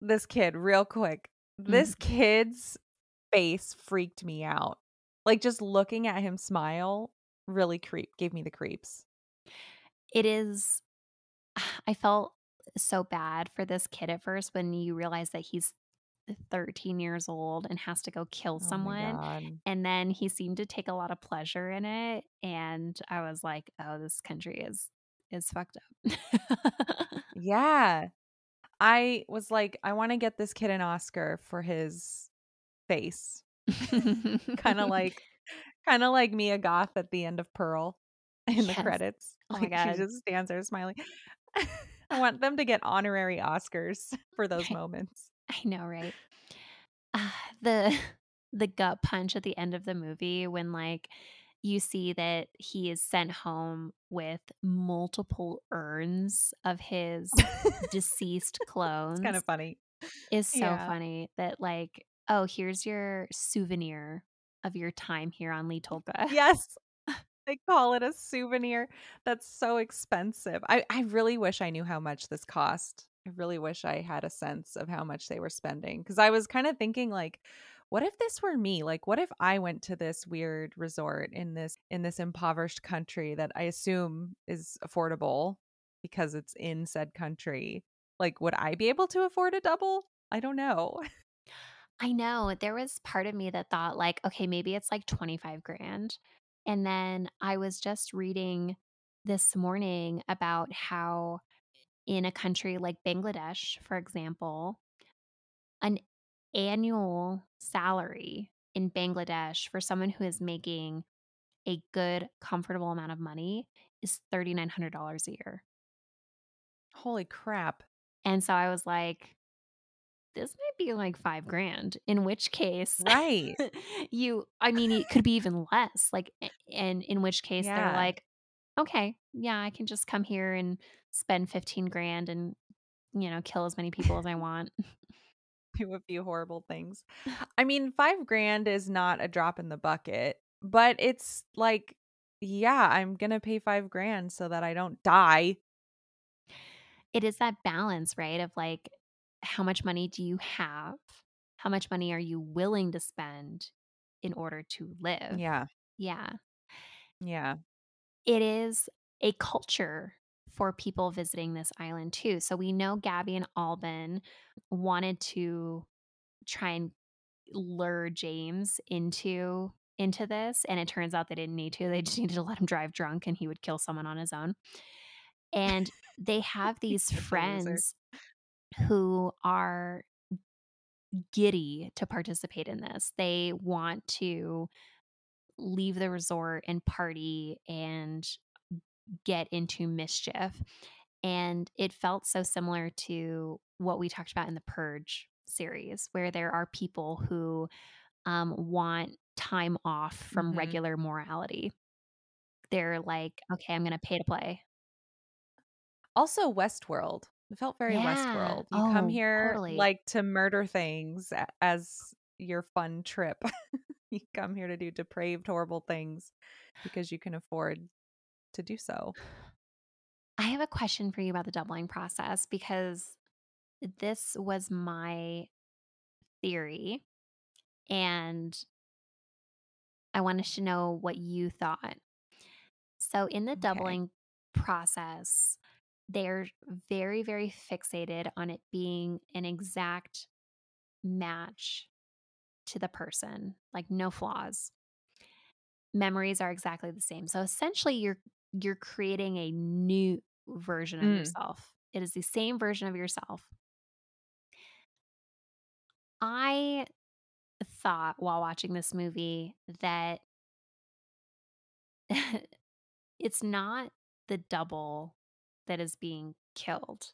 This kid, real quick. This Mhm. kid's face freaked me out. Like, just looking at him smile really creep gave me the creeps. It is I felt so bad for this kid at first when you realize that he's 13 years old and has to go kill Oh someone, god. and then he seemed to take a lot of pleasure in it, and I was like, "Oh, this country is is fucked up." Yeah. I was like, "I wanna get this kid an Oscar for his face." Kinda like kinda like Mia Goth at the end of Pearl in the Yes. credits. Oh my Like, she just stands there smiling. I want them to get honorary Oscars for those I moments. I know, right? Ah, the the gut punch at the end of the movie when, like, you see that he is sent home with multiple urns of his deceased It's kinda funny. is so Yeah. funny that, like, "Oh, here's your souvenir of your time here on Li Tolqa." Yes. They call it a souvenir. That's so expensive. I I really wish I knew how much this cost. I really wish I had a sense of how much they were spending. Because I was kinda thinking, like, what if this were me? Like, what if I went to this weird resort in this in this impoverished country that I assume is affordable because it's in said country? Like, would I be able to afford a double? I don't know. I know, there was part of me that thought, like, "Okay, maybe it's, like, 25 grand." And then I was just reading this morning about how in a country like Bangladesh, for example, an annual salary in Bangladesh for someone who is making a good, comfortable amount of money is $3,900 a year. Holy crap. And so I was like, this might be like 5 grand, in which case Right. you I mean, it could be even less, like, and in which case they're like, "Okay, yeah, I can just come here and spend 15 grand and, you know, kill as many people as I want." do a few horrible things. I mean, 5 grand is not a drop in the bucket, but it's like, yeah, I'm gonna pay 5 grand so that I don't die. It is that balance, right, of, like, how much money do you have? How much money are you willing to spend in order to live? Yeah, Yeah. yeah. It is a culture for people visiting this island too. So we know Gabi and Alban wanted to try and lure James into into this, and it turns out they didn't need to. They just needed to let him drive drunk and he would kill someone on his own. And they have these friends who are giddy to participate in this. They want to leave the resort and party and get into mischief. And it felt so similar to what we talked about in the Purge series, where there are people who um, want time off from Mhm. regular morality. They're like, okay, I'm going to pay to play. Also Westworld. It felt very Yeah. Westworld. You come Oh, here, totally. like, to murder things as your fun trip. You come here to do depraved, horrible things because you can afford to do so. I have a question for you about the doubling process because this was my theory and I wanted to know what you thought. So, in the Okay. doubling process, they're very, very fixated on it being an exact match to the person, like no flaws. Memories are exactly the same. So essentially you're you're creating a new version of Mm, yourself. It is the same version of yourself. I thought while watching this movie that it's not the double that is being killed,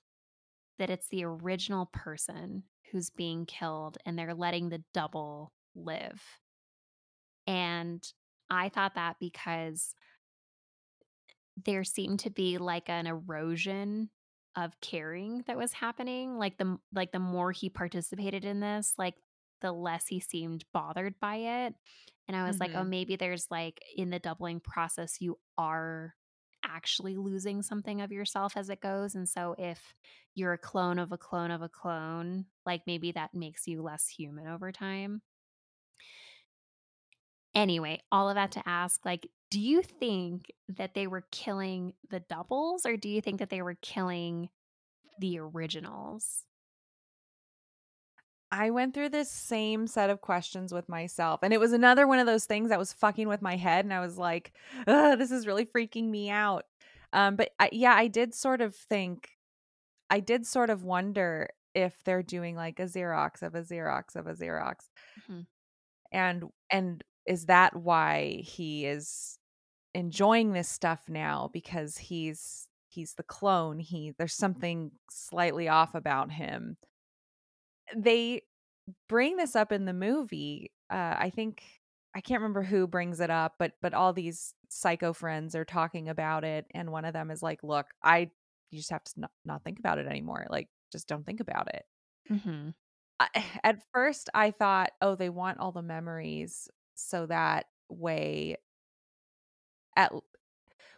that it's the original person who's being killed and they're letting the double live. And I thought that because there seemed to be like an erosion of caring that was happening. Like the like the more he participated in this, like the less he seemed bothered by it. And I was like, oh, mhm. maybe there's like in the doubling process, you are actually losing something of yourself as it goes. And so if you're a clone of a clone of a clone, like maybe that makes you less human over time. Anyway, all of that to ask, like, do you think that they were killing the doubles or do you think that they were killing the originals? I went through this same set of questions with myself, and it was another one of those things that was fucking with my head, and I was like, "Ugh, this is really freaking me out." Um, but I yeah, I did sort of think I did sort of wonder if they're doing, like, a Xerox of a Xerox of a Xerox, Mhm. and and is that why he is enjoying this stuff now because he's he's the clone, he there's something slightly off about him. They bring this up in the movie. Uh, I think I can't remember who brings it up, but but all these psycho friends are talking about it, and one of them is like, "Look, I you just have to not, not think about it anymore. Like, just don't think about it." Mhm. I, at first, I thought, "Oh, they want all the memories so that way, at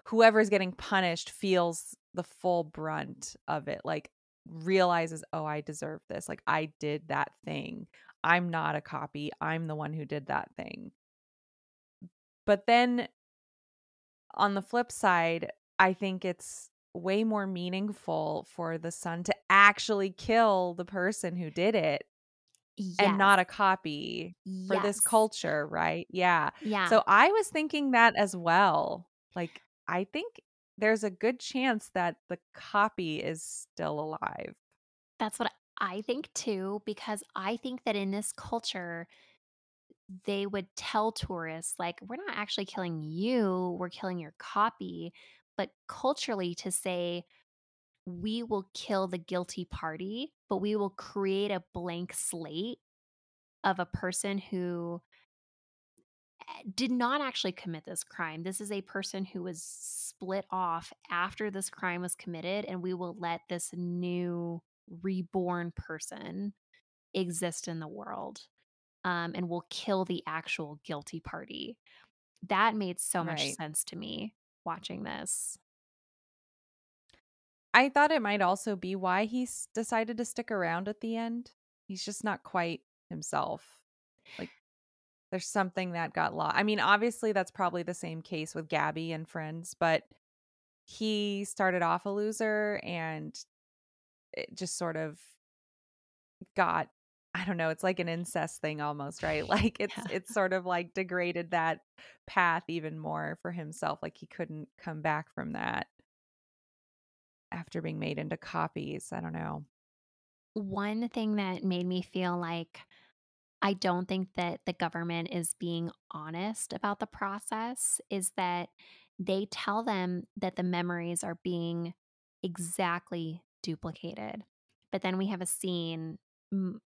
whoever's getting punished feels the full brunt of it. Like, realizes, oh, I deserve this. Like, I did that thing." I'm not a copy. I'm the one who did that thing. But then on the flip side, I think it's way more meaningful for the son to actually kill the person who did it and not a copy for this culture, right? Yeah. Yeah. So I was thinking that as well. Like, I think there's a good chance that the copy is still alive. That's what I think too, because I think that in this culture, they would tell tourists, like, we're not actually killing you, we're killing your copy. But culturally, to say, we will kill the guilty party, but we will create a blank slate of a person who did not actually commit this crime. This is a person who was split off after this crime was committed, and we will let this new reborn person exist in the world, um, and will kill the actual guilty party. That made so much Right. sense to me watching this. I thought it might also be why he's decided to stick around at the end. He's just not quite himself. Like, there's something that got lost. I mean, obviously, that's probably the same case with Gabi and friends, but he started off a loser and it just sort of got I don't know, it's like an incest thing almost, right? Like it's Yeah. it's sort of like degraded that path even more for himself. Like he couldn't come back from that after being made into copies. I don't know. One thing that made me feel like I don't think that the government is being honest about the process is that they tell them that the memories are being exactly duplicated. But then we have a scene m-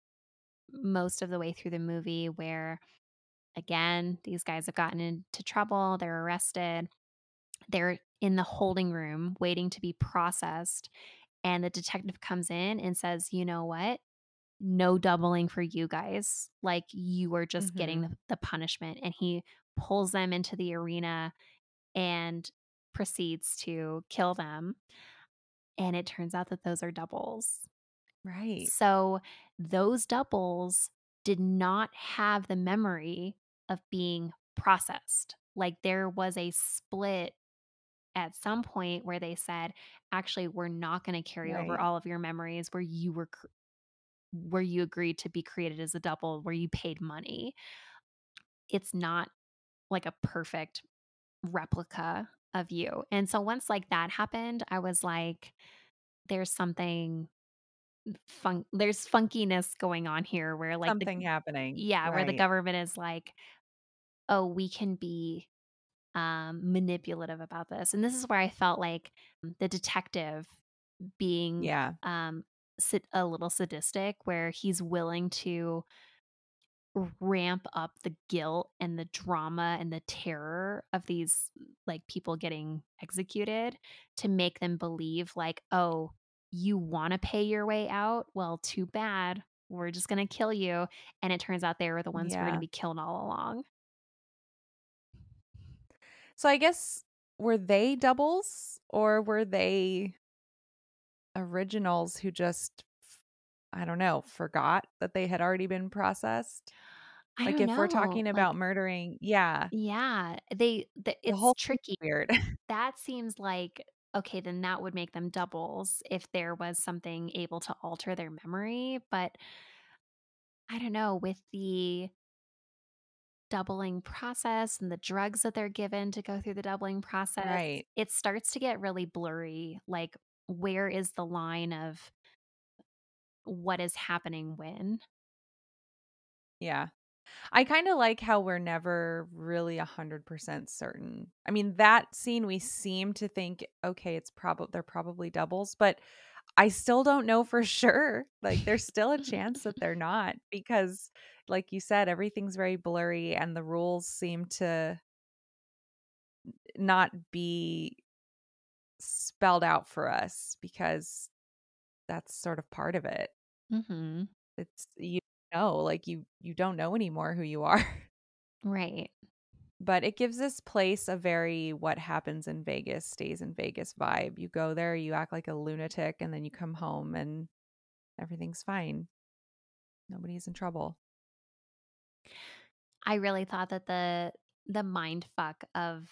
most of the way through the movie where, again, these guys have gotten into trouble, they're arrested, they're in the holding room waiting to be processed. And the detective comes in and says, You know what? No doubling for you guys. Like you are just getting Mhm. the, the punishment. And he pulls them into the arena and proceeds to kill them. And it turns out that those are doubles. Right. So those doubles did not have the memory of being processed. Like there was a split at some point where they said, actually, we're not going to carry over all of your memories where you were where you agreed to be created as a double, where you paid money. It's not like a perfect replica of you. And so once like that happened, I was like, there's something fun there's funkiness going on here where like the Something happening. yeah, where the government is like, oh, we can be um manipulative about this. And this is where I felt like the detective being Yeah. um a little sadistic where he's willing to ramp up the guilt and the drama and the terror of these like people getting executed to make them believe like oh you want to pay your way out? Well too bad. We're just going to kill you. And it turns out they were the ones who were going to be killed all along. So I guess were they doubles or were they originals who just I don't know, forgot that they had already been processed? i Like if we're know talking like about murdering, yeah, yeah they the, the whole tricky weird. that seems like okay then that would make them doubles if there was something able to alter their memory but I don't know, with the doubling process and the drugs that they're given to go through the doubling process, right. it starts to get really blurry. Like, where is the line of what is happening when? Yeah. I kinda like how we're never really 100% certain. I mean, that scene, we seem to think, "Okay, it's probably they're probably doubles," but I still don't know for sure. Like, there's still a chance that they're not because, like you said, everything's very blurry and the rules seem to not be spelled out for us because that's sort of part of it. hmm It's you know, like, you you don't know anymore who you are. Right. But it gives this place a very what happens in Vegas stays in Vegas vibe. You go there, you act like a lunatic, and then you come home and everything's fine. Nobody's in trouble. I really thought that the the mind fuck of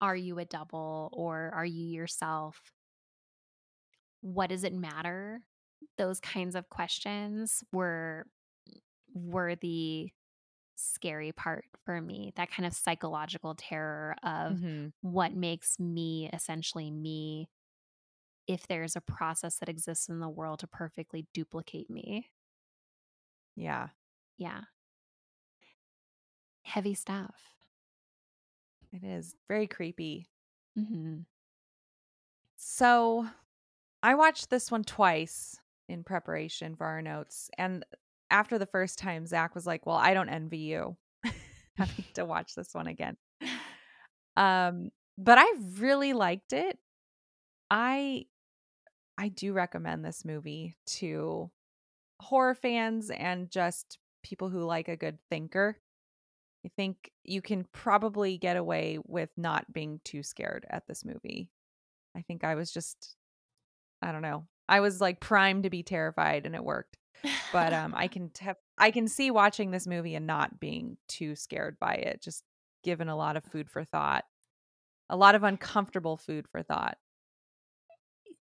are you a double or are you yourself? What does it matter? Those kinds of questions were were the scary part for me, that kind of psychological terror of Mhm. what makes me essentially me if there's a process that exists in the world to perfectly duplicate me. Yeah, Yeah, heavy stuff. It is very creepy. Mhm. So, I watched this one twice in preparation for our notes, and after the first time, Zach was like, "Well, I don't envy you having to watch this one again." Um, but I really liked it. I I do recommend this movie to horror fans and just people who like a good thinker, I think you can probably get away with not being too scared at this movie. I think I was just I don't know. I was like primed to be terrified and it worked. But um I can te- I can see watching this movie and not being too scared by it. Just given a lot of food for thought. A lot of uncomfortable food for thought.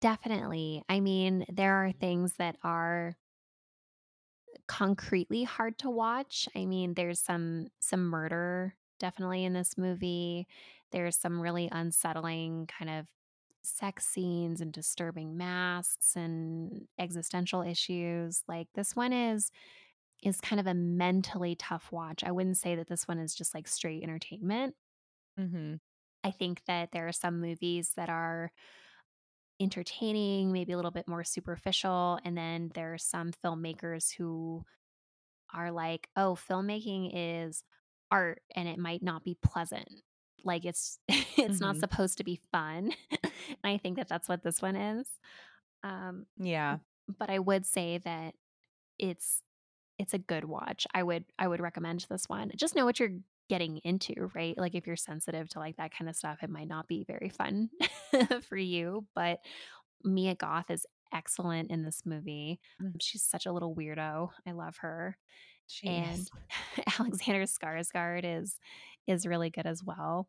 Definitely. I mean, there are things that are concretely hard to watch. I mean, there's some some murder definitely in this movie. There's some really unsettling kind of sex scenes and disturbing masks and existential issues. Like this one is is kind of a mentally tough watch. I wouldn't say that this one is just like straight entertainment. Mhm. I think that there are some movies that are entertaining, maybe a little bit more superficial. And then there are some filmmakers who are like, oh, filmmaking is art and it might not be pleasant. Like it's it's not Mhm. supposed to be fun. and I think that that's what this one is. Um, Yeah. but I would say that it's it's a good watch. I would I would recommend this one. Just know what you're getting into, right? Like if you're sensitive to like that kind of stuff, it might not be very fun for you, but Mia Goth is excellent in this movie. Mm. She's such a little weirdo. I love her. She And is. Alexander Skarsgård is is really good as well.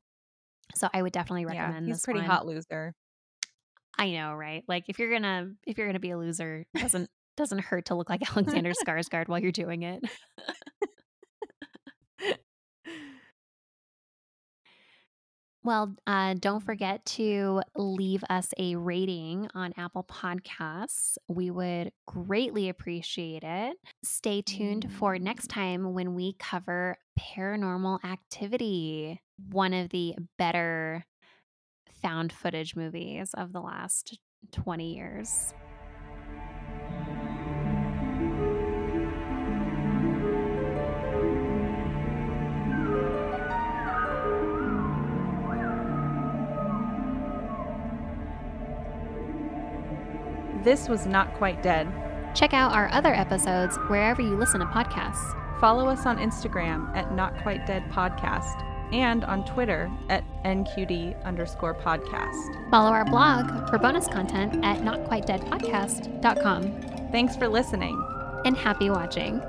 So I would definitely recommend Yeah, he's this pretty one. hot loser. I know, right? Like if you're gonna if you're gonna be a loser, doesn't doesn't hurt to look like Alexander Skarsgård while you're doing it. Well, uh, don't forget to leave us a rating on Apple Podcasts. We would greatly appreciate it. Stay tuned for next time when we cover paranormal activity, one of the better found footage movies of the last 20 years. This was Not Quite Dead. Check out our other episodes wherever you listen to podcasts. Follow us on Instagram at Not Quite Dead Podcast and on Twitter at NQD underscore podcast. Follow our blog for bonus content at notquitedeadpodcast.com. Thanks for listening. And happy watching.